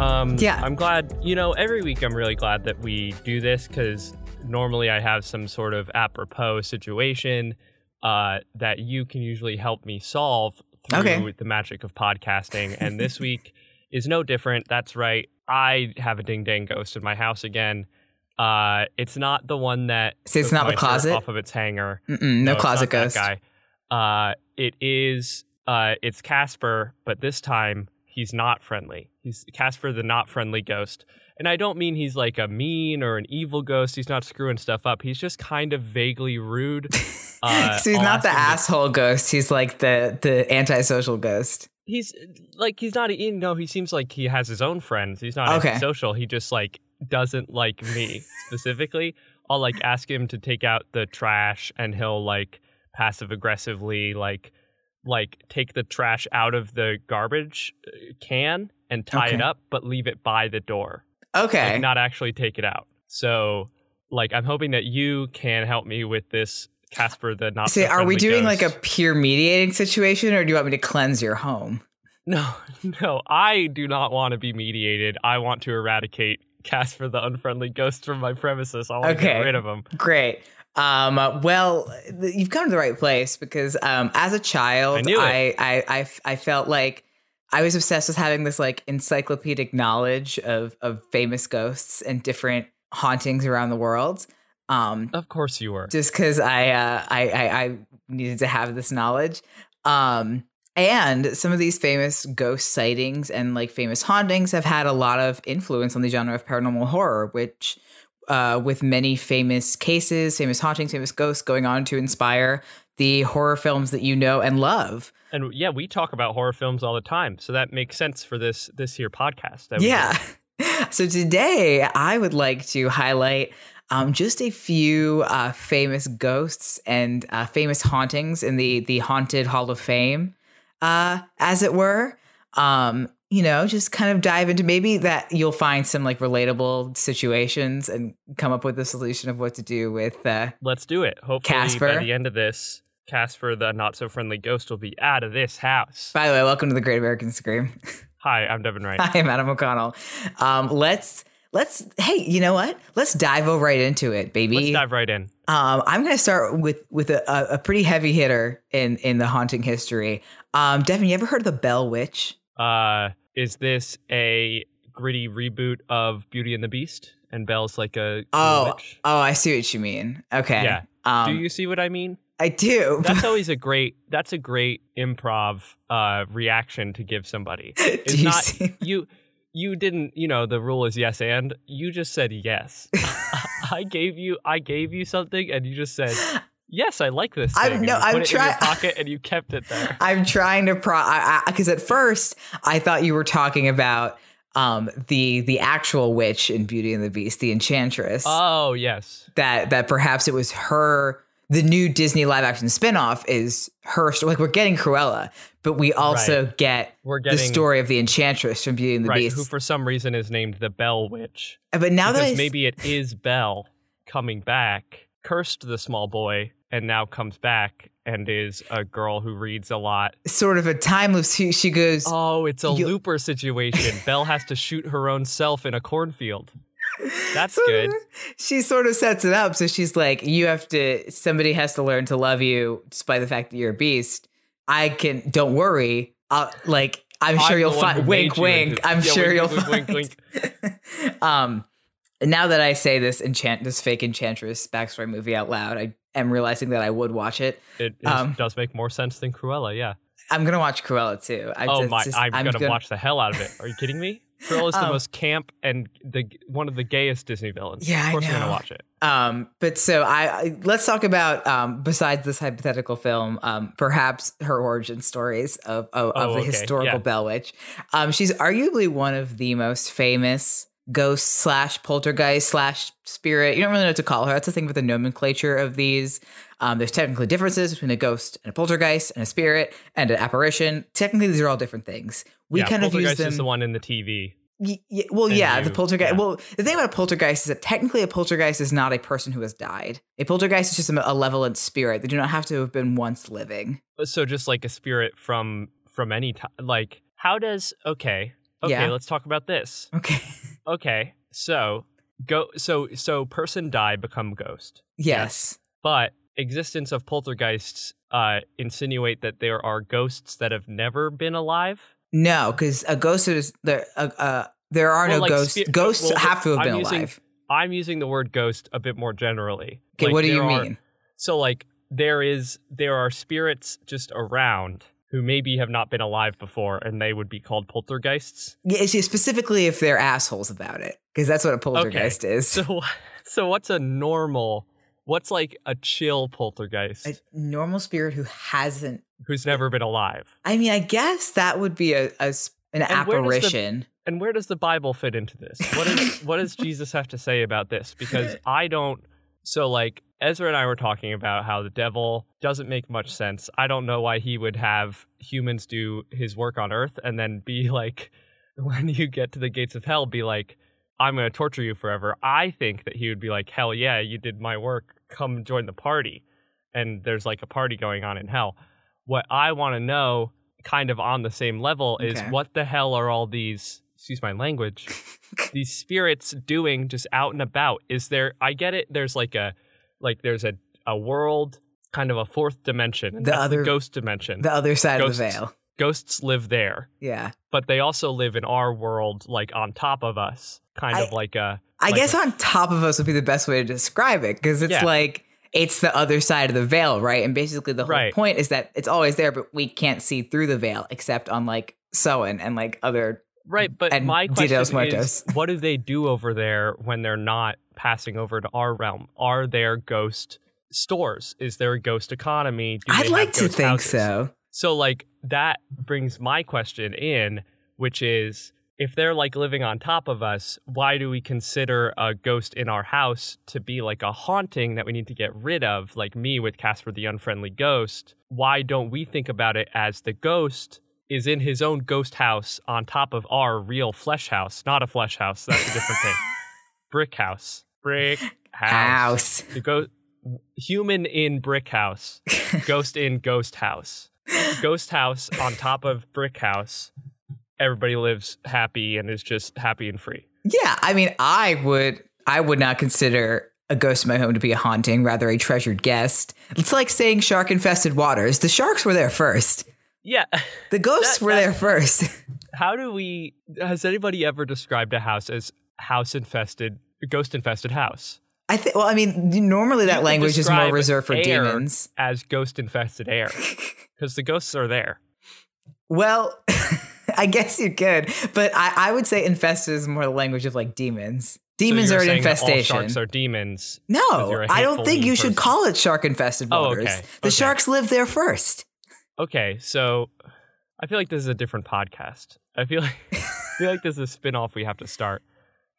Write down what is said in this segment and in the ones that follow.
Um, Yeah. I'm glad. You know, every week I'm really glad that we do this because normally I have some sort of apropos situation uh, that you can usually help me solve through Okay. the magic of podcasting, and this week is no different. That's right. I have a ding dang ghost in my house again. Uh, it's not the one that So it's not the closet? off of its hanger. Mm-mm, no, it's closet ghost. Guy. Uh, it is. Uh, it's Casper, but this time he's not friendly. He's Casper, the not friendly ghost. And I don't mean he's like a mean or an evil ghost. He's not screwing stuff up. He's just kind of vaguely rude. Uh, so he's not the to- asshole ghost. He's like the the antisocial ghost. He's like he's not. You know, he seems like he has his own friends. He's not Okay. social. He just like doesn't like me specifically. I'll like ask him to take out the trash, and he'll like passive aggressively like like take the trash out of the garbage uh, can and tie it up, but leave it by the door. Okay. Like not actually take it out. So like I'm hoping that you can help me with this Casper the not. Say, so are we doing like a peer mediating situation, or do you want me to cleanse your home? No, no, I do not want to be mediated. I want to eradicate Casper the unfriendly ghost from my premises. I want to get Okay. rid of him. Great. Um, well, you've come to the right place because um, as a child, I. I, I, I, I felt like I was obsessed with having this like encyclopedic knowledge of of famous ghosts and different hauntings around the world. Um, Of course you were. just because I, uh, I, I I needed to have this knowledge. Um, and some of these famous ghost sightings and like famous hauntings have had a lot of influence on the genre of paranormal horror, which uh, with many famous cases, famous hauntings, famous ghosts going on to inspire the horror films that you know and love. And yeah, we talk about horror films all the time, so that makes sense for this this here podcast. Yeah. so today I would like to highlight um, just a few uh, famous ghosts and uh, famous hauntings in the the haunted Hall of Fame, uh, as it were. Um, you know, just kind of dive into maybe that you'll find some like relatable situations and come up with a solution of what to do with. Uh, Let's do it. Hopefully, Casper. by the end of this, Casper the not so friendly ghost will be out of this house. by the way, welcome to the Great American Scream. Hi, I'm Devin Wright. Hi, I am Adam O'Connell. Um, let's let's hey, you know what? Let's dive right into it, baby. Let's dive right in. Um, I'm going to start with with a, a, a pretty heavy hitter in in the haunting history. Um, Devin, you ever heard of the Bell Witch? Uh, is this a gritty reboot of Beauty and the Beast? And Belle's like a Oh, witch? oh, I see what you mean. Okay, Yeah. Um, do you see what I mean? I do. That's always a great. That's a great improv uh, reaction to give somebody. do you not see? you. You didn't. You know the rule is yes and. You just said yes. I gave you. I gave you something, and you just said yes. I like this. I'm- Thing. and no, I'm put it in your try- pocket, and you kept it there. I'm trying to pro because at first I thought you were talking about um the the actual witch in Beauty and the Beast, the Enchantress. Oh yes. that that perhaps it was her the new Disney live action spinoff is her like we're getting Cruella, but we also get We're getting, the story of the Enchantress from Beauty and the right. Beast. Who for some reason is named the Bell Witch. but now that I maybe it is Belle coming back, cursed the small boy, and now comes back and is a girl who reads a lot. sort of a time loop, she, she goes, Oh, it's a looper situation. Belle has to shoot her own self in a cornfield. That's sort good. of- she sort of sets it up. So she's like, you have to, somebody has to learn to love you despite the fact that you're a beast. I can, don't worry. I'll, like, I'm sure I'm you'll find, wink, wink. into- I'm Yeah, sure wink, you'll wink, find. wink, wink. um, now that I say this enchant, this fake enchantress backstory movie out loud, I am realizing that I would watch it. It Um, does make more sense than Cruella, yeah. I'm gonna watch Cruella too. I oh just- my! just- I'm, gonna, gonna- watch the hell out of it. Are you kidding me? Cruella's the Um, most camp and the one of the gayest Disney villains. Yeah, of course I'm know. gonna watch it. Um, but so I, I let's talk about um, besides this hypothetical film, um, perhaps her origin stories of of, Oh, of the okay, historical yeah. Bell Witch. Um, she's arguably one of the most famous ghost slash poltergeist slash spirit. You don't really know what to call her. That's the thing with the nomenclature of these. Um, there's technically differences between a ghost and a poltergeist and a spirit and an apparition. Technically, these are all different things. We yeah, kind of use them. is the one in the TV. Y- y- well, yeah, the poltergeist. yeah. Well, the thing about a poltergeist is that technically a poltergeist is not a person who has died. A poltergeist is just a malevolent spirit. They do not have to have been once living. So just like a spirit from from any time. Like how does okay okay Yeah. let's talk about this. Okay. Okay, so go so so person die become ghost. yes. but existence of poltergeists uh, insinuate that there are ghosts that have never been alive. No, because a ghost is there. Uh, uh, there are Well, no like ghosts. spi- ghosts well, have to have I'm been using- alive. I'm using the word ghost a bit more generally. Okay, Like, what do you are- mean? So like there is there are spirits just around who maybe have not been alive before and they would be called poltergeists. Yeah, specifically if they're assholes about it, because that's what a poltergeist is. So so what's a normal what's like a chill poltergeist a normal spirit who hasn't. who's never been alive? I mean, I guess that would be a, a an And where the- apparition. And where does the Bible fit into this? What is what does Jesus have to say about this? Because I don't so like Ezra and I were talking about how the devil doesn't make much sense. I don't know why he would have humans do his work on earth and then be like when you get to the gates of hell be like I'm going to torture you forever. I think that he would be like hell yeah, you did my work. Come join the party. And there's like a party going on in hell. What I want to know kind of on the same level is Okay. what the hell are all these excuse my language these spirits doing just out and about is there i get it there's like a like there's a a world kind of a fourth dimension The other- the ghost dimension The other side of the veil. ghosts live there Yeah. but they also live in our world like on top of us kind I- of like a I like guess a- on top of us would be the best way to describe it because it's Yeah. like it's the other side of the veil, right? And basically the whole Right. point is that it's always there, but we can't see through the veil except on like Samhain and like other. right but and my Dia de los question is what do they do over there when they're not passing over to our realm are there ghost stores is there a ghost economy Do I'd like to think houses? so. So like that brings my question in, which is if they're like living on top of us, why do we consider a ghost in our house to be like a haunting that we need to get rid of, like me with Casper the Unfriendly Ghost? Why don't we think about it as the ghost is in his own ghost house on top of our real flesh house? Not a flesh house, that's a different thing. Brick house. Brick house. House. The ghost human in brick house ghost in ghost house. Ghost house on top of brick house. Everybody lives happy and is just happy and free. Yeah, I mean, I would, I would not consider a ghost in my home to be a haunting, rather a treasured guest. It's like saying shark infested waters. The sharks were there first. Yeah. The ghosts That- were that- there first. How do we has anybody ever described a house as house infested ghost infested house? I think. Well, I mean, normally that language is more reserved for demons. As ghost infested air. Because the ghosts are there. Well, I guess you could, but I, I would say infested is more the language of like demons. Demons so are an infestation. sharks are demons. no, I don't think you should call it shark infested Oh, waters. okay, The okay. sharks live there first. Okay, so I feel like this is a different podcast. I feel like I feel like this is a spin-off we have to start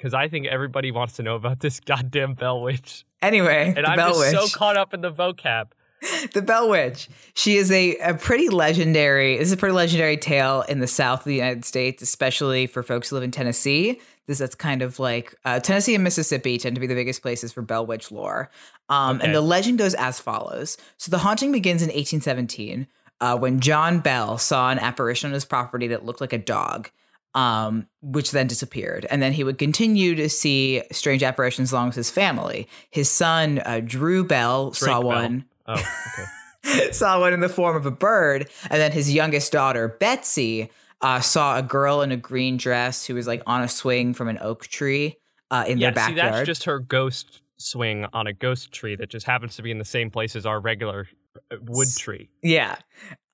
because I think everybody wants to know about this goddamn Bell Witch, Anyway, and the I'm Bell just Witch. so caught up in the vocab. the Bell Witch. She is a, a pretty legendary. This is a pretty legendary tale in the South of the United States, especially for folks who live in Tennessee. This that's kind of like uh, Tennessee and Mississippi tend to be the biggest places for Bell Witch lore. Um, Okay. And the legend goes as follows: So the haunting begins in 1817 uh, when John Bell saw an apparition on his property that looked like a dog. Um, which then disappeared. And then he would continue to see strange apparitions along with his family. His son, uh, Drew Bell, saw Drake Bell. one Oh, okay. saw one in the form of a bird. And then his youngest daughter, Betsy, uh, saw a girl in a green dress who was like on a swing from an oak tree uh, in yeah, their see, backyard. that's just her ghost swing on a ghost tree that just happens to be in the same place as our regular uh, wood tree. Yeah.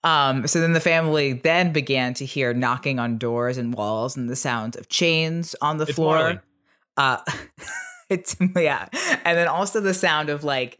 Um, so then the family then began to hear knocking on doors and walls and the sounds of chains on the It's floor. Marley. Uh, it's yeah, and then also the sound of like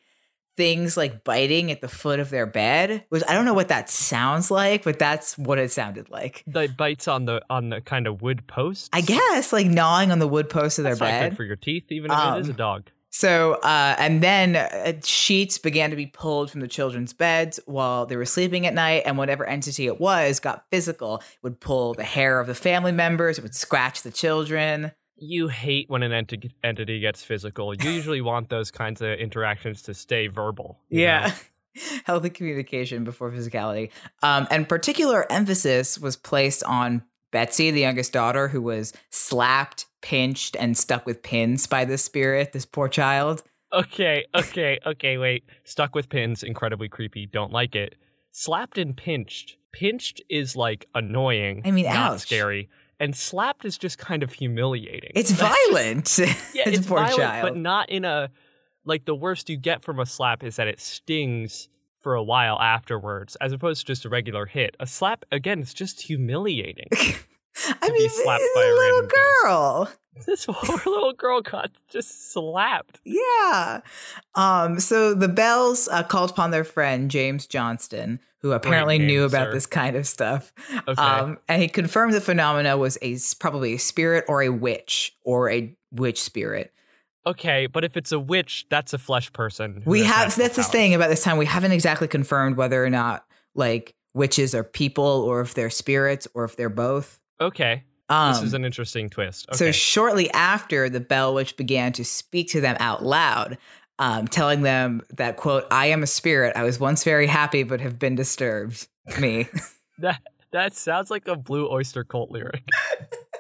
things like biting at the foot of their bed. Which I don't know what that sounds like, but that's what it sounded like. The bites on the on the kind of wood post. I guess like gnawing on the wood post of their That's bed. for your teeth, even if it is a Um, dog. So, uh, and then uh, sheets began to be pulled from the children's beds while they were sleeping at night, and whatever entity it was got physical. It would pull the hair of the family members, it would scratch the children. You hate when an enti- entity gets physical. You usually want those kinds of interactions to stay verbal. Yeah. Healthy communication before physicality. Um, and particular emphasis was placed on Betsy, the youngest daughter, who was slapped, pinched, and stuck with pins by this spirit, this poor child. Okay, okay, okay, wait. Stuck with pins, incredibly creepy. Don't like it. Slapped and pinched. Pinched is like annoying. I mean, not ouch. scary. And slapped is just kind of humiliating. It's That's just- violent. yeah, this it's poor violent, child. but not in a like the worst you get from a slap is that it stings for a while afterwards, as opposed to just a regular hit. A slap again, it's just humiliating. I mean, slapped it's by a a little random ghost. girl. this poor little girl got just slapped. Yeah. Um. So the Bells uh, called upon their friend James Johnston, who apparently name, knew about sir. this kind of stuff. Okay. Um. And he confirmed the phenomena was a s- probably a spirit or a witch or a witch spirit. Okay, but if it's a witch, that's a flesh person. We have that's the thing about this time. We haven't exactly confirmed whether or not like witches are people or if they're spirits or if they're both. Okay, Um, this is an interesting twist. So shortly after, the Bell Witch began to speak to them out loud, um, telling them that, quote, I am a spirit. I was once very happy, but have been disturbed. Me. that that sounds like a Blue Oyster Cult lyric.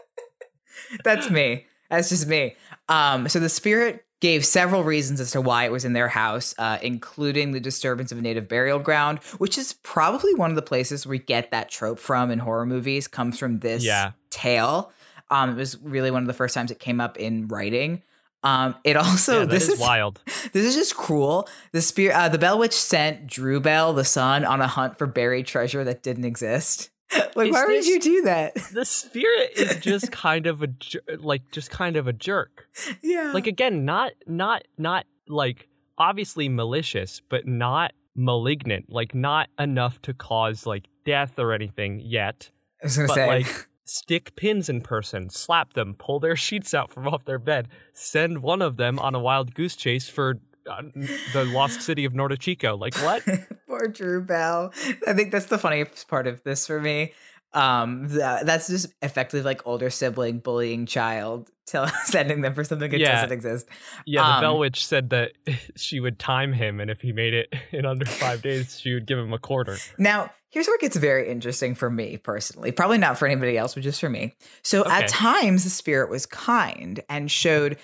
That's me. That's just me. Um, so the spirit gave several reasons as to why it was in their house, uh, including the disturbance of a native burial ground, which is probably one of the places we get that trope from in horror movies, comes from this Yeah. tale. Um, it was really one of the first times it came up in writing. Um, it also yeah, this is is wild. This is just cruel. The spirit, uh, the Bell Witch sent Drew Bell, the son, on a hunt for buried treasure that didn't exist. like, Is why this- would you do that? The spirit is just kind of a jer- like just kind of a jerk. yeah, Like again, not not not like obviously malicious, but not malignant. Like not enough to cause like death or anything yet. I was gonna but say, like stick pins in person, slap them, pull their sheets out from off their bed, send one of them on a wild goose chase for uh, the lost city of Nordichico. Like what? poor Drew Bell. I think that's the funniest part of this for me. Um, th- that's just effectively like older sibling bullying child, tell, sending them for something that Yeah. doesn't exist. Yeah, the Um, Bell Witch said that she would time him, and if he made it in under five days, she would give him a quarter. Now, here's where it gets very interesting for me personally. Probably not for anybody else, but just for me. So Okay. at times, the spirit was kind and showed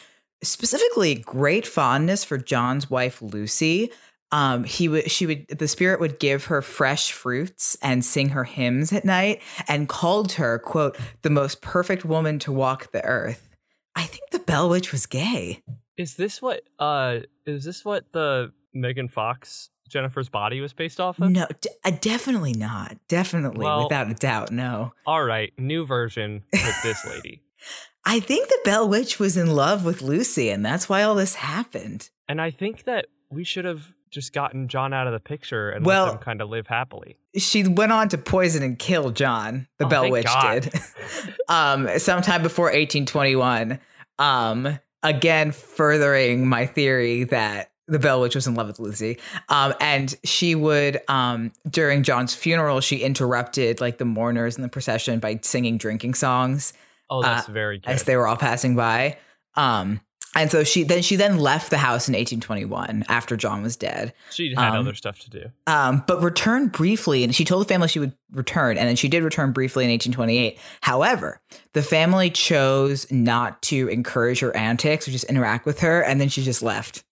specifically great fondness for John's wife, Lucy. Um, he would, she would, the spirit would give her fresh fruits and sing her hymns at night and called her, quote, the most perfect woman to walk the earth. I think the Bell Witch was gay. Is this what? Uh, is this what the Megan Fox Jennifer's body was based off of? No, d- uh, definitely not. Definitely, Well- without a doubt, no. All right, new version with this lady, I think the Bell Witch was in love with Lucy, and that's why all this happened. and I think that we should have just gotten John out of the picture and Well- let them kind of live happily. She went on to poison and kill John. The Oh, Bell Witch God. did. um, sometime before 1821. Um, again, furthering my theory that the Bell Witch was in love with Lucy. Um, and she would, um, during John's funeral, she interrupted like the mourners in the procession by singing drinking songs. Oh, that's very good. as they were all passing by. Um, and so she then she then left the house in 1821 after John was dead. she had um, other stuff to do. Um, but returned briefly, and she told the family she would return, and then she did return briefly in 1828. However, the family chose not to encourage her antics or just interact with her, and then she just left.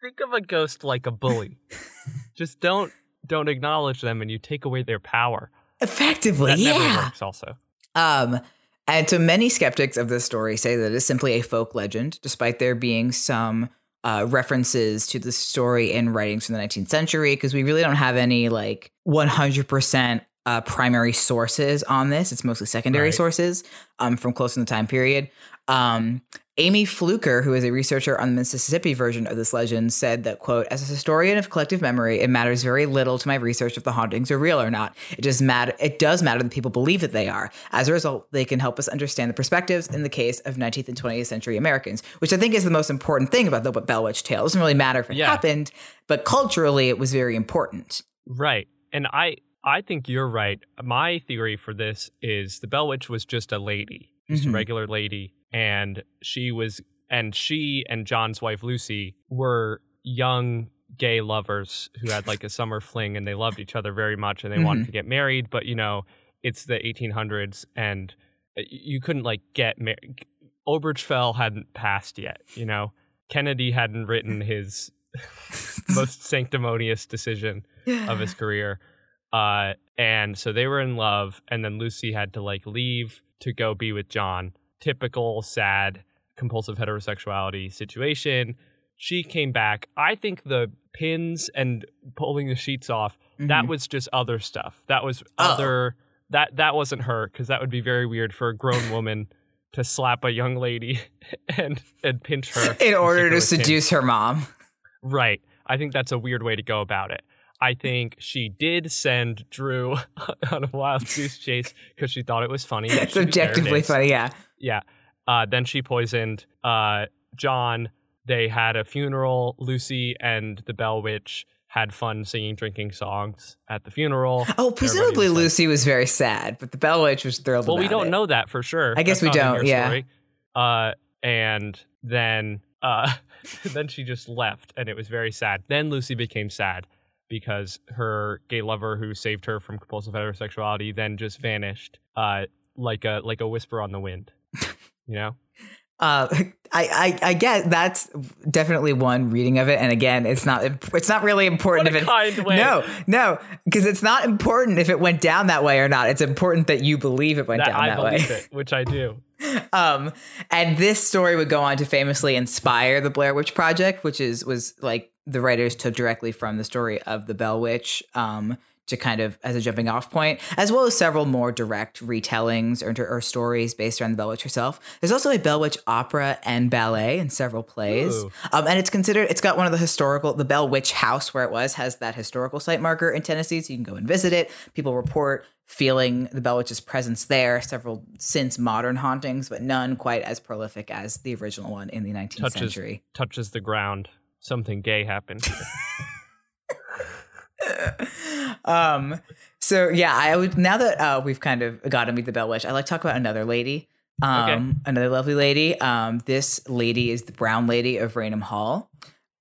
Think of a ghost like a bully. just don't don't acknowledge them, and you take away their power. Effectively, That yeah. Also, Um, and so many skeptics of this story say that it is simply a folk legend, despite there being some uh, references to the story in writings from the 19th century because we really don't have any like 100% uh, primary sources on this. It's mostly secondary Right. sources um, from close in the time period. Um, Amy Fluker, who is a researcher on the Mississippi version of this legend, said that, quote, as a historian of collective memory, it matters very little to my research if the hauntings are real or not. It does matter it does matter that people believe that they are. As a result, they can help us understand the perspectives in the case of 19th and 20th century Americans, which I think is the most important thing about the Bell Witch tale. It doesn't really matter if it Yeah. happened, but culturally it was very important. Right. And I I think you're right. My theory for this is the Bell Witch was just a lady, just Mhm. a regular lady, and she was and she and John's wife Lucy were young gay lovers who had like a summer fling and they loved each other very much and they wanted to get married, but you know, it's the 1800s and uh, you couldn't like get married. Obergefell hadn't passed yet, you know. Kennedy hadn't written his most sanctimonious decision of his career. Uh, and so they were in love, and then Lucy had to like leave to go be with John. Typical sad compulsive heterosexuality situation. She came back. I think the pins and pulling the sheets off that Mhm. was just other stuff. That was Oh. other that that wasn't her because that would be very weird for a grown woman to slap a young lady and and pinch her in order to seduce her mom. Right. I think that's a weird way to go about it. I think she did send Drew on a wild goose chase because she thought it was funny. It's She was there, it objectively funny, yeah. Yeah. Uh, then she poisoned uh, John. They had a funeral. Lucy and the Bell Witch had fun singing, drinking songs at the funeral. Oh, presumably was Lucy was very sad, but the Bell Witch was thrilled Well, we don't it. know that for sure. I guess That's we don't, yeah. story. Uh, and then uh, then she just left, and it was very sad. Then Lucy became sad because her gay lover, who saved her from compulsive heterosexuality, then just vanished, uh, like a like a whisper on the wind. You know? Uh, I, I, I get that's definitely one reading of it, and again, it's not it's not really important if it. No, no, because it's not important if it went down that way or not. It's important that you believe it went That down I that believe way. it, which I do. um, and this story would go on to famously inspire the Blair Witch Project, which is was like the writers took directly from the story of the Bell Witch. Um, to kind of as a jumping off point, as well as several more direct retellings or, or stories based around the Bell Witch herself. There's also a Bell Witch opera and ballet and several plays. Um, and it's considered, it's got one of the historical, the Bell Witch house where it was has that historical site marker in Tennessee, so you can go and visit it. People report feeling the Bell Witch's presence there, several since modern hauntings, but none quite as prolific as the original one in the 19th Touches century. touches the ground. Something gay happened. um, so yeah, I would now that uh, we've kind of got to meet the Bell Witch, I like to talk about another lady. Um, another lovely lady. Um, this lady is the Brown Lady of Raynham Hall.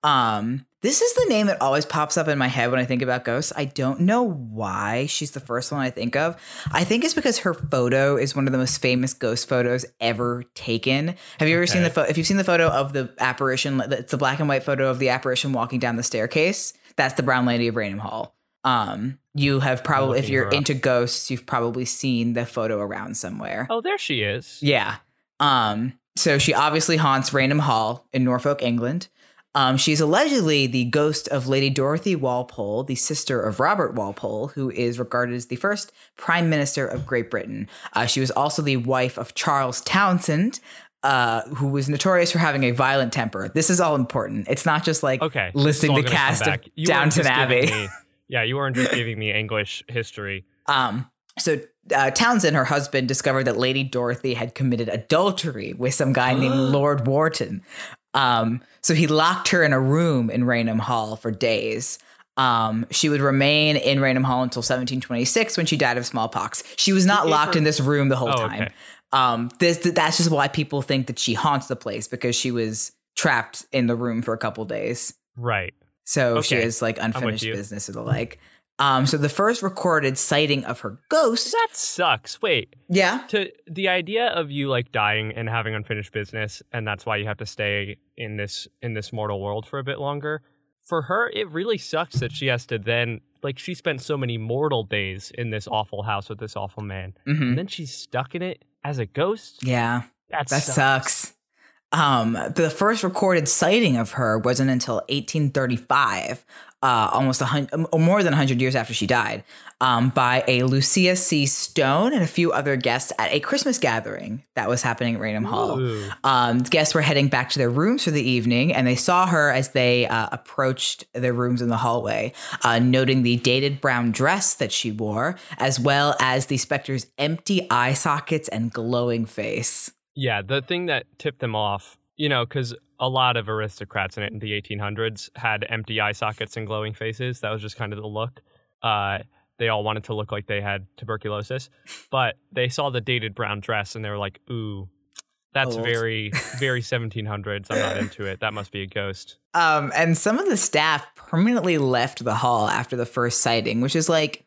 Um, this is the name that always pops up in my head when I think about ghosts. I don't know why she's the first one I think of. I think it's because her photo is one of the most famous ghost photos ever taken. Have you ever seen the Okay. photo? If you've seen the photo of the apparition, it's the black and white photo of the apparition walking down the staircase. That's the Brown Lady of Raynham Hall. Um, you have probably, if you're into ghosts, you've probably seen the photo around somewhere. oh, there she is. Yeah. Um, so she obviously haunts Raynham Hall in Norfolk, England. Um, she's allegedly the ghost of Lady Dorothy Walpole, the sister of Robert Walpole, who is regarded as the first Prime Minister of Great Britain. Uh, she was also the wife of Charles Townshend, uh, who was notorious for having a violent temper. This is all important. It's not just like Okay. listing the is all gonna come cast of. You Downton Abbey. me- yeah, you weren't just giving me English history. Um, so uh, Townshend, her husband, discovered that Lady Dorothy had committed adultery with some guy named Lord Wharton. Um, so he locked her in a room in Raynham Hall for days. Um, she would remain in Raynham Hall until 1726 when she died of smallpox. She was not locked in this room the whole Oh, time. okay. Um, this that's just why people think that she haunts the place because she was trapped in the room for a couple days. Right. So she Okay. has like unfinished business or the like. Um, so the first recorded sighting of her ghost. That sucks. Wait. Yeah. To the idea of you like dying and having unfinished business and that's why you have to stay in this in this mortal world for a bit longer. For her, it really sucks that she has to then like she spent so many mortal days in this awful house with this awful man. hmm And then she's stuck in it as a ghost. Yeah. That, That sucks. sucks. Um, the first recorded sighting of her wasn't until 1835, uh, almost a hundred, more than 100 years after she died, um, by a Lucia C. Stone and a few other guests at a Christmas gathering that was happening at Raynham Hall. Um, guests were heading back to their rooms for the evening, and they saw her as they uh, approached their rooms in the hallway, uh, noting the dated brown dress that she wore, as well as the specter's empty eye sockets and glowing face. Yeah, the thing that tipped them off, you know, because a lot of aristocrats in, it in the 1800s had empty eye sockets and glowing faces. That was just kind of the look. Uh, they all wanted to look like they had tuberculosis, but they saw the dated brown dress and they were like, "Ooh, that's Old. very, very 1700s. I'm not into it. That must be a ghost." Um, and some of the staff permanently left the hall after the first sighting, which is like,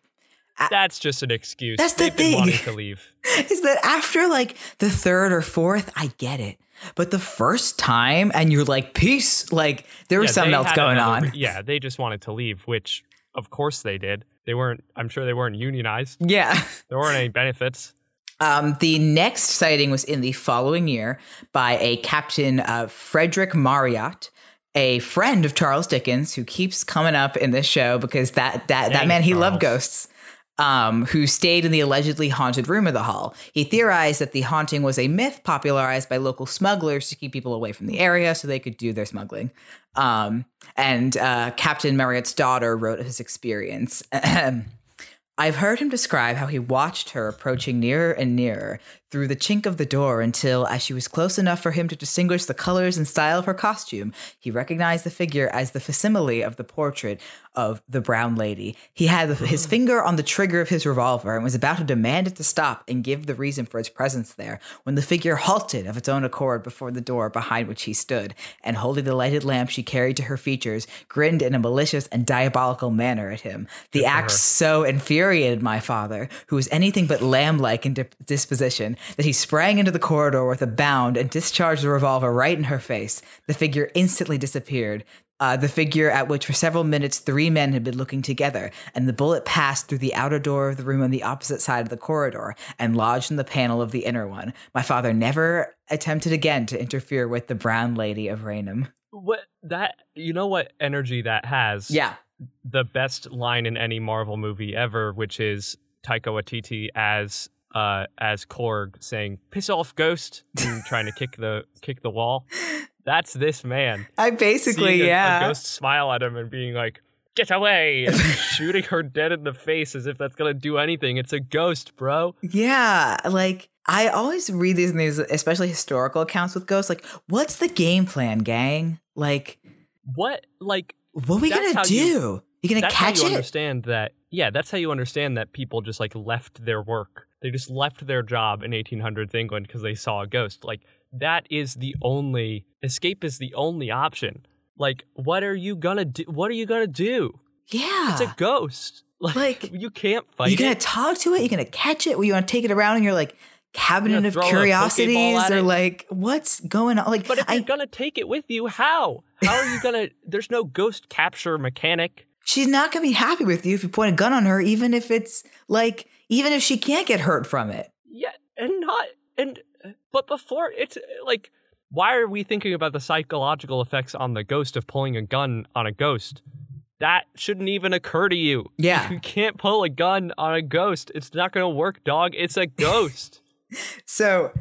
That's just an excuse. That's the They've been thing. wanting to leave. is that after like the third or fourth, I get it. But the first time, and you're like, peace, like there was Yeah, something else going another on. yeah, they just wanted to leave, which of course they did. They weren't. I'm sure they weren't unionized. Yeah. There weren't any benefits. Um, the next sighting was in the following year by a Captain uh, Frederick Marryat, a friend of Charles Dickens, who keeps coming up in this show because that that that Dang, man he loved ghosts. Um, who stayed in the allegedly haunted room of the hall. He theorized that the haunting was a myth popularized by local smugglers to keep people away from the area so they could do their smuggling. Um, and uh, Captain Marryat's daughter wrote of his experience. I've heard him describe how he watched her approaching nearer and nearer through the chink of the door until, as she was close enough for him to distinguish the colors and style of her costume, he recognized the figure as the facsimile of the portrait of the brown lady. He had his finger on the trigger of his revolver and was about to demand it to stop and give the reason for its presence there when the figure halted of its own accord before the door behind which he stood, and holding the lighted lamp she carried to her features, grinned in a malicious and diabolical manner at him. The act so infuriated my father, who was anything but lamb like in di- disposition, that he sprang into the corridor with a bound and discharged the revolver right in her face. The figure instantly disappeared. Uh, the figure at which for several minutes three men had been looking together, and the bullet passed through the outer door of the room on the opposite side of the corridor and lodged in the panel of the inner one. My father never attempted again to interfere with the brown lady of Raynham. What that? You know what energy that has? Yeah. the best line in any Marvel movie ever, which is Taika Waititi as uh as Korg saying "piss off, ghost" and trying to kick the kick the wall. That's this man. I basically, a, yeah. a ghost smile at him and being like, "Get away!" and shooting her dead in the face as if that's gonna do anything. It's a ghost, bro. Yeah, like I always read these news, especially historical accounts with ghosts. Like, what's the game plan, gang? Like, What like? what are we gonna do? you- You, gonna catch you it? understand that. Yeah, that's how you understand that people just like left their work. They just left their job in 1800s England because they saw a ghost. Like that is the only escape is the only option. Like what are you gonna do? What are you gonna do? Yeah, It's a ghost. Like, Like, you can't fight You're gonna it. talk to it? You're gonna catch it? Or you want to take it around in your like cabinet of throw a Pokeball curiosities, or it? like what's going on? Like, But if I, you're gonna take it with you, how? How are you gonna? There's no ghost capture mechanic. She's not gonna be happy with you if you point a gun on her, even if it's like, even if she can't get hurt from it. Yeah, and not and but before it's like why are we thinking about the psychological effects on the ghost of pulling a gun on a ghost? That shouldn't even occur to you. Yeah. You can't pull a gun on a ghost. It's not going to work, dog. It's a ghost. So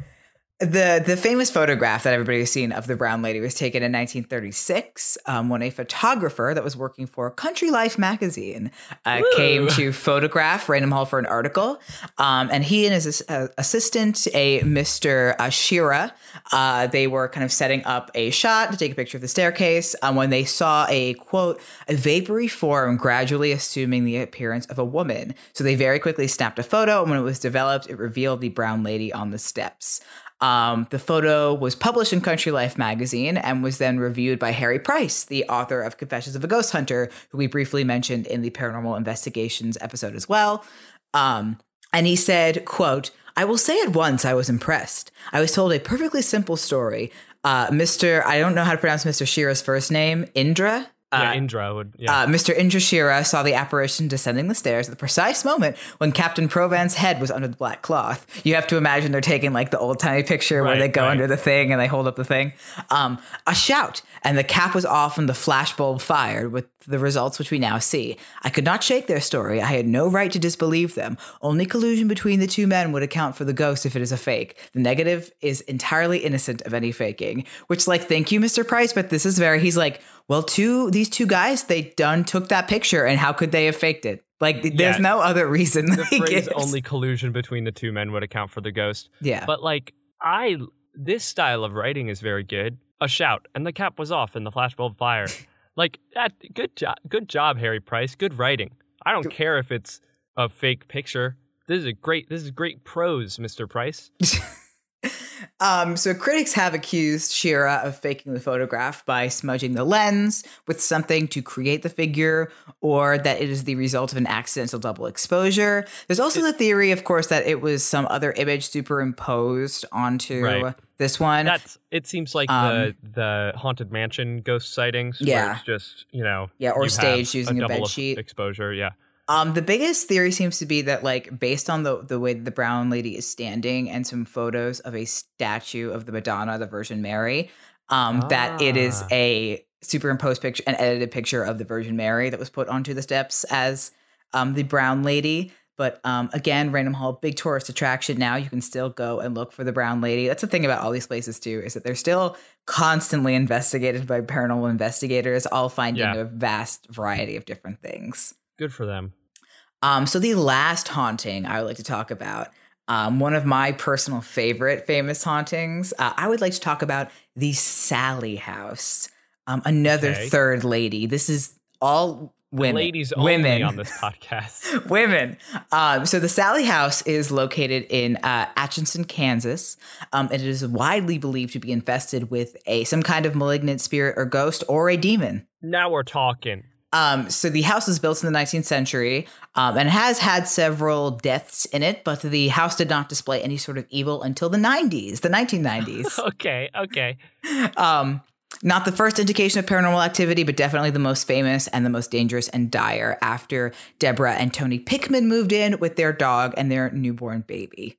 the the famous photograph that everybody's seen of the brown lady was taken in 1936 um, when a photographer that was working for Country Life magazine uh, came to photograph Raynham Hall for an article. Um, and he and his uh, assistant, a Mr. Ashira, uh, they were kind of setting up a shot to take a picture of the staircase um, when they saw a quote, a vapory form gradually assuming the appearance of a woman. So they very quickly snapped a photo, and when it was developed, it revealed the brown lady on the steps. Um, the photo was published in Country Life magazine and was then reviewed by Harry Price, the author of Confessions of a Ghost Hunter, who we briefly mentioned in the Paranormal Investigations episode as well. Um, and he said, quote, I will say at once I was impressed. I was told a perfectly simple story. Uh, Mr. I don't know how to pronounce Mr. Shira's first name, Indra. Yeah, Uh, Indra would. Yeah. uh, Mr. Indra Shira saw the apparition descending the stairs at the precise moment when Captain Provand's head was under the black cloth. You have to imagine they're taking like the old timey picture where they go right. under the thing and they hold up the thing. Um, a shout, and the cap was off and the flashbulb fired with the results which we now see. I could not shake their story. I had no right to disbelieve them. Only collusion between the two men would account for the ghost if it is a fake. The negative is entirely innocent of any faking. Which, like, thank you, Mr. Price, but this is very. He's like, well, two these two guys they done took that picture, and how could they have faked it? Like, th- there's Yeah. no other reason. the phrase gives. only collusion between the two men would account for the ghost. Yeah. But like I this style of writing is very good. A shout and the cap was off and the flashbulb fired. like that good job good job, Harry Price. Good writing. I don't care if it's a fake picture. This is a great this is great prose, Mr. Price. Um, so critics have accused Shira of faking the photograph by smudging the lens with something to create the figure, or that it is the result of an accidental double exposure. There's also the theory, of course, that it was some other image superimposed onto Right. this one. That's it seems like Um, the the haunted mansion ghost sightings Yeah. it's just, you know, Yeah, or staged using a double bed sheet. exposure, yeah. Um, the biggest theory seems to be that, like, based on the the way the brown lady is standing and some photos of a statue of the Madonna, the Virgin Mary, um, that it is Ah. a superimposed picture, an edited picture of the Virgin Mary that was put onto the steps as um the brown lady. But um, again, Raynham Hall, big tourist attraction now. You can still go and look for the brown lady. That's the thing about all these places too, is that they're still constantly investigated by paranormal investigators, all finding Yeah. a vast variety of different things. Good for them. Um, so the last haunting I would like to talk about, um, one of my personal favorite famous hauntings, uh, I would like to talk about the Sally House. Um, another Okay. third lady. This is all women. Ladies women. on this podcast. women. Um, so the Sally House is located in uh, Atchison, Kansas, um, and it is widely believed to be infested with a some kind of malignant spirit or ghost or a demon. now we're talking. Um, so the house was built in the 19th century um, and has had several deaths in it, but the house did not display any sort of evil until the 90s, the 1990s. Okay, okay. um, not the first indication of paranormal activity, but definitely the most famous and the most dangerous and dire after Deborah and Tony Pickman moved in with their dog and their newborn baby.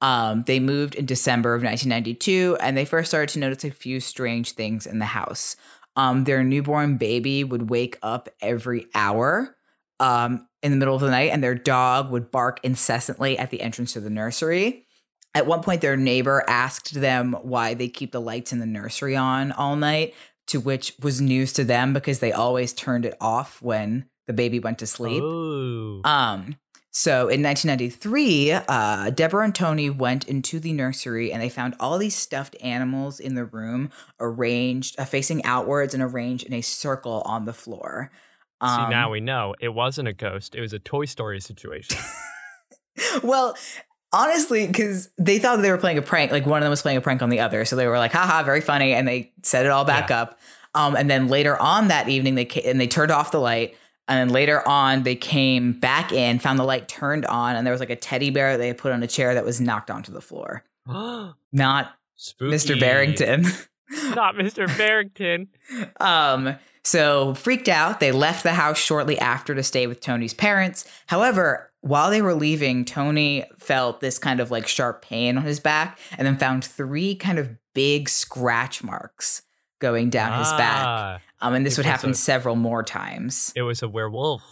Um, they moved in December of 1992 and they first started to notice a few strange things in the house. Um, their newborn baby would wake up every hour um, in the middle of the night and their dog would bark incessantly at the entrance to the nursery. At one point, their neighbor asked them why they keep the lights in the nursery on all night, to which was news to them because they always turned it off when the baby went to sleep. Ooh. Um, so in 1993, uh, Deborah and Tony went into the nursery and they found all these stuffed animals in the room, arranged, uh, facing outwards and arranged in a circle on the floor. See, Um, now we know it wasn't a ghost. It was a Toy Story situation. well, honestly, because they thought they were playing a prank, like one of them was playing a prank on the other, so they were like, "Haha, very funny," and they set it all back Yeah. up. Um, and then later on that evening, they ca- and they turned off the light. And then later on, they came back in, found the light turned on, and there was like a teddy bear that they had put on a chair that was knocked onto the floor. Not Spooky. Mr. Barrington. Not Mr. Barrington. Um, so freaked out, they left the house shortly after to stay with Tony's parents. However, while they were leaving, Tony felt this kind of like sharp pain on his back and then found three kind of big scratch marks going down his back. Um, and this it would happen a- several more times. It was a werewolf.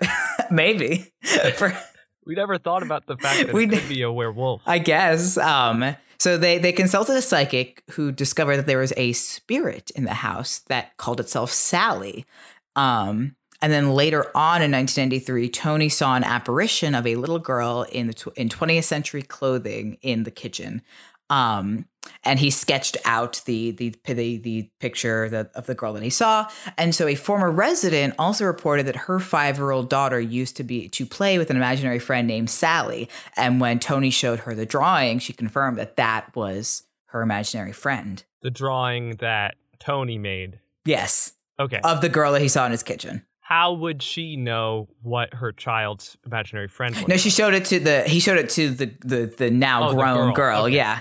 Maybe. For- We never thought about the fact that We it could be a werewolf. I guess. Um, so they they consulted a psychic who discovered that there was a spirit in the house that called itself Sally. Um, and then later on in 1993, Tony saw an apparition of a little girl in the tw- in 20th century clothing in the kitchen. Um, and he sketched out the the the, the picture that, of the girl that he saw. And so a former resident also reported that her five year old daughter used to be to play with an imaginary friend named Sally. And when Tony showed her the drawing, she confirmed that that was her imaginary friend. The drawing that Tony made. Yes, Okay. of the girl that he saw in his kitchen. How would she know what her child's imaginary friend was? No, she showed it to the he showed it to the the the now Oh, the grown girl. girl. Okay. Yeah.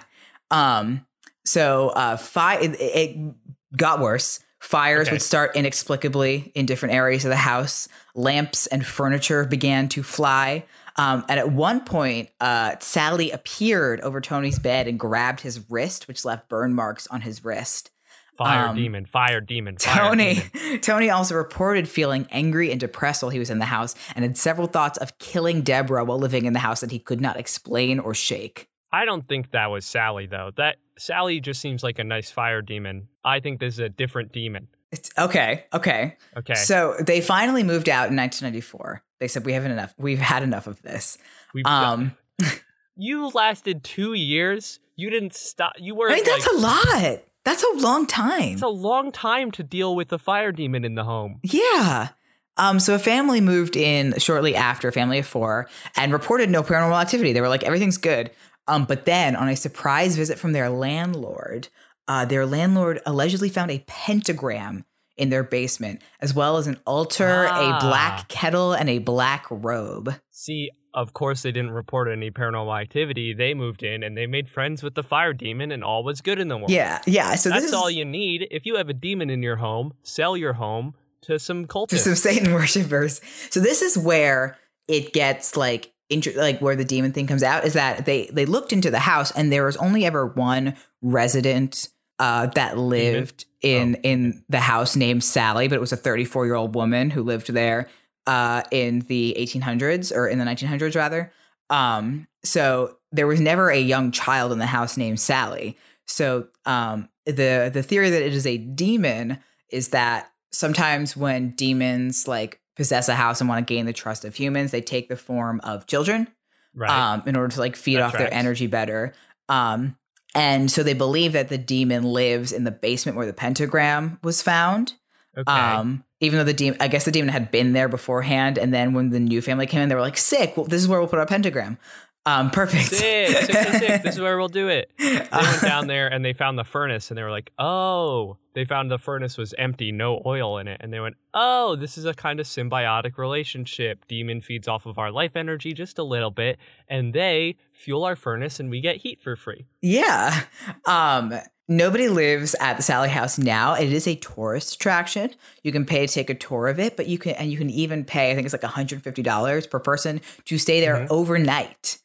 Um. So uh, five. It, it got worse. Fires Okay. would start inexplicably in different areas of the house. Lamps and furniture began to fly. Um, and at one point, uh, Sally appeared over Tony's bed and grabbed his wrist, which left burn marks on his wrist. Fire Um, demon, fire demon, fire Tony demon. Tony also reported feeling angry and depressed while he was in the house and had several thoughts of killing Deborah while living in the house that he could not explain or shake. I don't think that was Sally though. That Sally just seems like a nice fire demon. I think this is a different demon. It's, okay, okay. Okay. So they finally moved out in 1994. They said we haven't enough. We've had enough of this. We've Um, you lasted two years. You didn't stop. You were. I mean that's like, a lot. That's a long time. It's a long time to deal with a fire demon in the home. Yeah. Um, so a family moved in shortly after, a family of four, and reported no paranormal activity. They were like, everything's good. Um, but then on a surprise visit from their landlord, uh, their landlord allegedly found a pentagram in their basement, as well as an altar, Ah. a black kettle, and a black robe. See, of course, they didn't report any paranormal activity. They moved in and they made friends with the fire demon, and all was good in the world. Yeah, yeah. So That's this is all you need. If you have a demon in your home, sell your home to some cultists, to some Satan worshippers. So this is where it gets like inter- like where the demon thing comes out is that they they looked into the house and there was only ever one resident uh, that lived in in the house named Sally, but it was a 34 year old woman who lived there uh, in the 1800s or in the 1900s rather. Um, so there was never a young child in the house named Sally. So um, the the theory that it is a demon is that sometimes when demons like possess a house and want to gain the trust of humans, they take the form of children right. um, in order to like feed That off their energy better. Um, and so they believe that the demon lives in the basement where the pentagram was found. okay. Um, even though the demon, I guess the demon had been there beforehand, and then when the new family came in, they were like, "Sick! Well, this is where we'll put our pentagram." Um, perfect. sick, sick, sick. This is where we'll do it. They went down there and they found the furnace and they were like, oh, they found the furnace was empty, no oil in it. And they went, oh, this is a kind of symbiotic relationship. Demon feeds off of our life energy just a little bit, and they fuel our furnace and we get heat for free. Yeah. Um, nobody lives at the Sally House now. It is a tourist attraction. You can pay to take a tour of it, but you can and you can even pay, I think it's like $150 per person to stay there Mhm. overnight.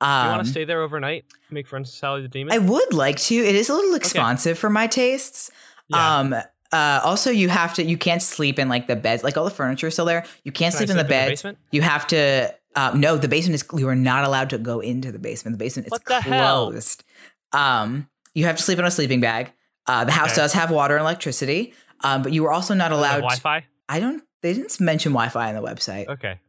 Do you Um, want to stay there overnight? Make friends with Sally the Demon? I would like to. It is a little expensive for my tastes. Yeah. Um uh, also, you have to. You can't sleep in like the beds. Like all the furniture is still there. You can't Can sleep in the sleep in the beds. basement? you have to. Um, no, the basement is. You are not allowed to go into the basement. The basement is What the hell? closed. Um, you have to sleep in a sleeping bag. Uh, the house Okay. does have water and electricity, um, but you are also not Does it have allowed. Wi-Fi? I don't. They didn't mention Wi-Fi on the website. Okay.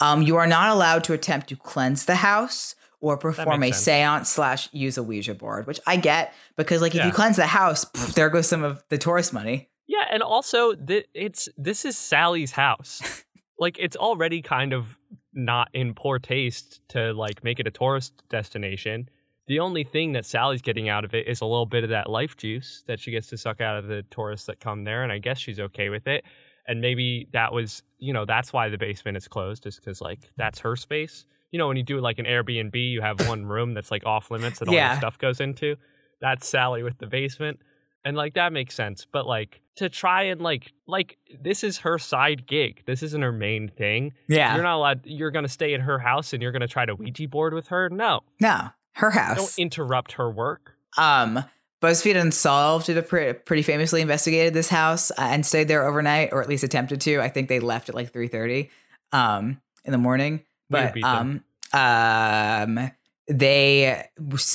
Um, you are not allowed to attempt to cleanse the house or perform a sense. seance slash use a Ouija board, which I get because like if Yeah. you cleanse the house, pff, there goes some of the tourist money. Yeah, and also th- it's this is Sally's house. like it's already kind of not in poor taste to like make it a tourist destination. The only thing that Sally's getting out of it is a little bit of that life juice that she gets to suck out of the tourists that come there, and I guess she's okay with it. And maybe that was, you know, that's why the basement is closed, is because like that's her space. You know, when you do like an Airbnb, you have one room that's like off limits that all Yeah. your stuff goes into. That's Sally with the basement and like that makes sense but like to try and like like this is her side gig this isn't her main thing Yeah. you're not allowed you're gonna stay at her house and you're gonna try to ouija board with her no no, her house. don't interrupt her work Um, BuzzFeed Unsolved did a pre- pretty famously investigated this house uh, and stayed there overnight, or at least attempted to. I think they left at like three thirty, um, in the morning. But um, um, they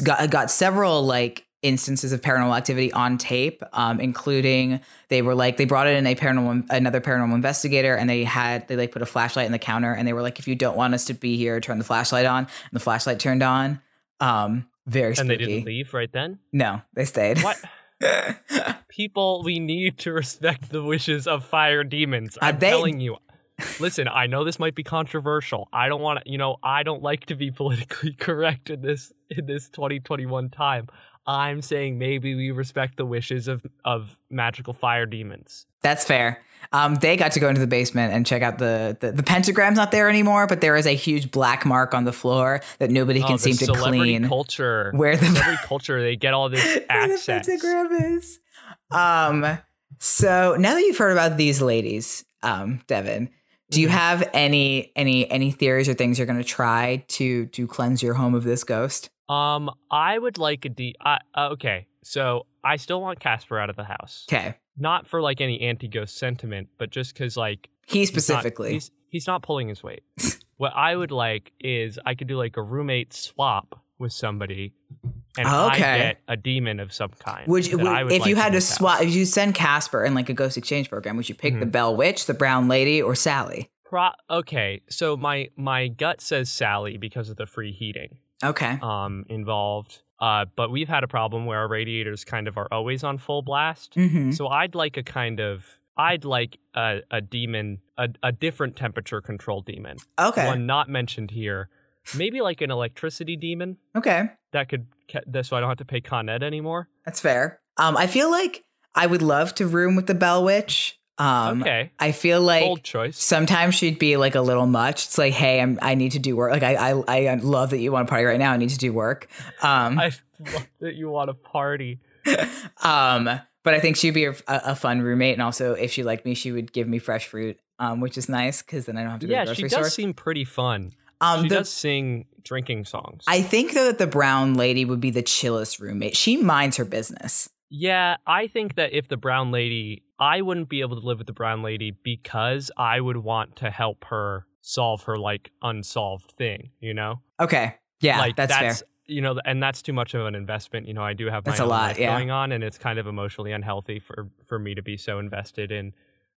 got got several like instances of paranormal activity on tape, um, including they were like they brought in a paranormal another paranormal investigator and they had they like put a flashlight in the counter and they were like if you don't want us to be here turn the flashlight on and the flashlight turned on. Um, very spooky. and they didn't leave right then No, they stayed. what people we need to respect the wishes of fire demons Uh, i'm they- telling you listen i know this might be controversial i don't want to you know i don't like to be politically correct in this in this 2021 time i'm saying maybe we respect the wishes of of magical fire demons That's fair. Um, they got to go into the basement and check out the, the the pentagram's not there anymore, but there is a huge black mark on the floor that nobody can oh, seem the to clean. culture Where the, celebrity culture they get all this where the access pentagram is. Um, So now that you've heard about these ladies, um, Devin, do you Mhm. have any any any theories or things you're going to try to to cleanse your home of this ghost? Um, I would like a D. Uh, uh, okay, so I still want Casper out of the house. Okay, Not for like any anti-ghost sentiment, but just because like he he's not- specifically. he's he's not pulling his weight. what I would like is I could do like a roommate swap with somebody, and I Okay. get a demon of some kind. Would you, would, if you had to swap, if you send Casper in like a ghost exchange program, would you pick the Mhm. Bell Witch, the Brown Lady, or Sally? Pro- okay, so my my gut says Sally because of the free heating Okay, um involved. Uh, but we've had a problem where our radiators kind of are always on full blast. hmm So I'd like a kind of I'd like a, a demon, a, a different temperature control demon. okay, One not mentioned here. Maybe like an electricity demon okay. that could so I don't have to pay Con Ed anymore. That's fair. Um, I feel like I would love to room with the Bell Witch. Um, okay, I feel like bold choice. sometimes she'd be like a little much. It's like, hey, I'm I need to do work. Like I I, I love that you want to party right now. I need to do work. Um, I love that you want to party. um, but I think she'd be a, a fun roommate, and also if she liked me, she would give me fresh fruit, um, which is nice because then I don't have to go Yeah, to the she grocery does store. seem pretty fun. Um, she the- does sing drinking songs. I think though that the brown lady would be the chillest roommate. She minds her business. Yeah, I think that if the brown lady, I wouldn't be able to live with the brown lady because I would want to help her solve her like unsolved thing, you know? Okay, yeah, like that's, fair. You know, and that's too much of an investment. You know, I do have my That's a lot, life yeah. going on, and it's kind of emotionally unhealthy for for me to be so invested in,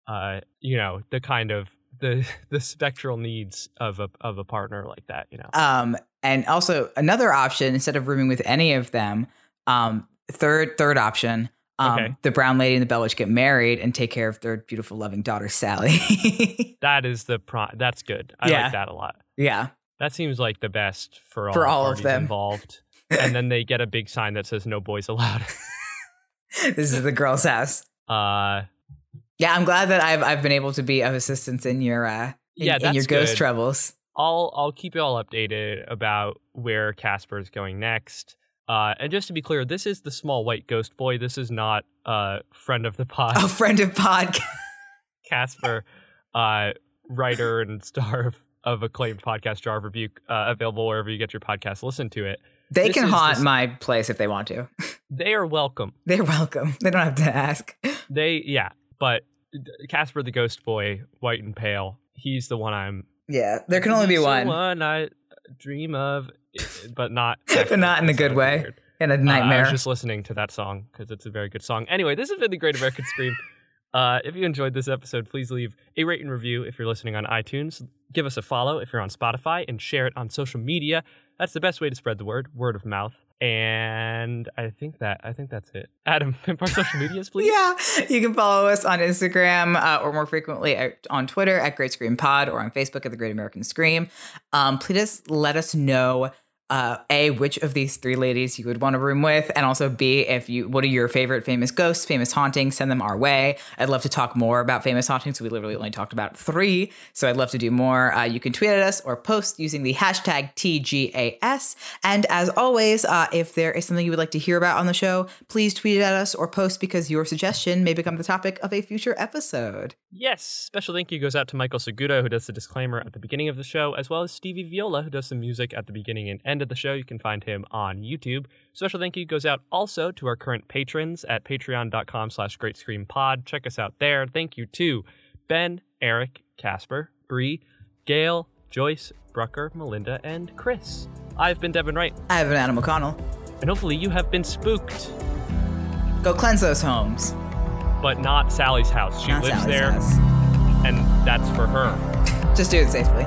uh, you know, the kind of the the spectral needs of a of a partner like that. You know, Um, and also another option instead of rooming with any of them, um, third third option, um, Okay. the brown lady and the Bell Witch get married and take care of their beautiful, loving daughter Sally. that is the pro. That's good. I Yeah. like that a lot. yeah, That seems like the best for all, For all of them. involved. and then they get a big sign that says "No boys allowed." this is the girl's house. Uh, Yeah, I'm glad that I've I've been able to be of assistance in your uh in, Yeah, in your ghost good. troubles. I'll I'll keep you all updated about where Casper is going next. Uh, and just to be clear, this is the small white ghost boy. This is not a friend of the pod, A friend of podcast. Casper, uh, writer and star of, of acclaimed podcast Jar of Rebuke, uh, available wherever you get your podcast. Listen to it. They This can haunt my place if they want to. They are welcome. They're welcome. They don't have to ask. They yeah, but Casper the ghost boy, white and pale. He's the one I'm. Yeah, there can only be one one I dream of, but not. But not in a good way. weird. in a Uh, I nightmare. was just listening to that song because it's a very good song. Anyway, this has been the Great American Scream. Uh, if you enjoyed this episode, please leave a rate and review if you're listening on iTunes. Give us a follow if you're on Spotify, and share it on social media. That's the best way to spread the word, word of mouth. And I think that I think that's it. Adam, pimp our social medias, please. Yeah, you can follow us on Instagram uh, or more frequently at, on Twitter at Great Scream Pod or on Facebook at The Great American Scream. Um, please let us know. Uh, a which of these three ladies you would want to room with, and also B if you what are your favorite famous ghosts, famous hauntings? Send them our way. I'd love to talk more about famous hauntings. We literally only talked about three, so I'd love to do more. Uh, you can tweet at us or post using the hashtag TGAS. And as always, uh, if there is something you would like to hear about on the show, please tweet at us or post because your suggestion may become the topic of a future episode. Yes, special thank you goes out to Michael Seguda, who does the disclaimer at the beginning of the show, as well as Stevie Viola, who does the music at the beginning and end of the show. You can find him on YouTube. Special thank you goes out also to our current patrons at patreon.com slash great scream pod. Check us out there. Thank you to Ben, Eric, Casper, Bree, Gail, Joyce, Brucker, Melinda, and Chris. I've been Devin Wright, I have an Adam O'Connell. and hopefully you have been spooked, Go cleanse those homes. but not Sally's house. She Not lives Sally's there, house. and that's for her. Just do it safely.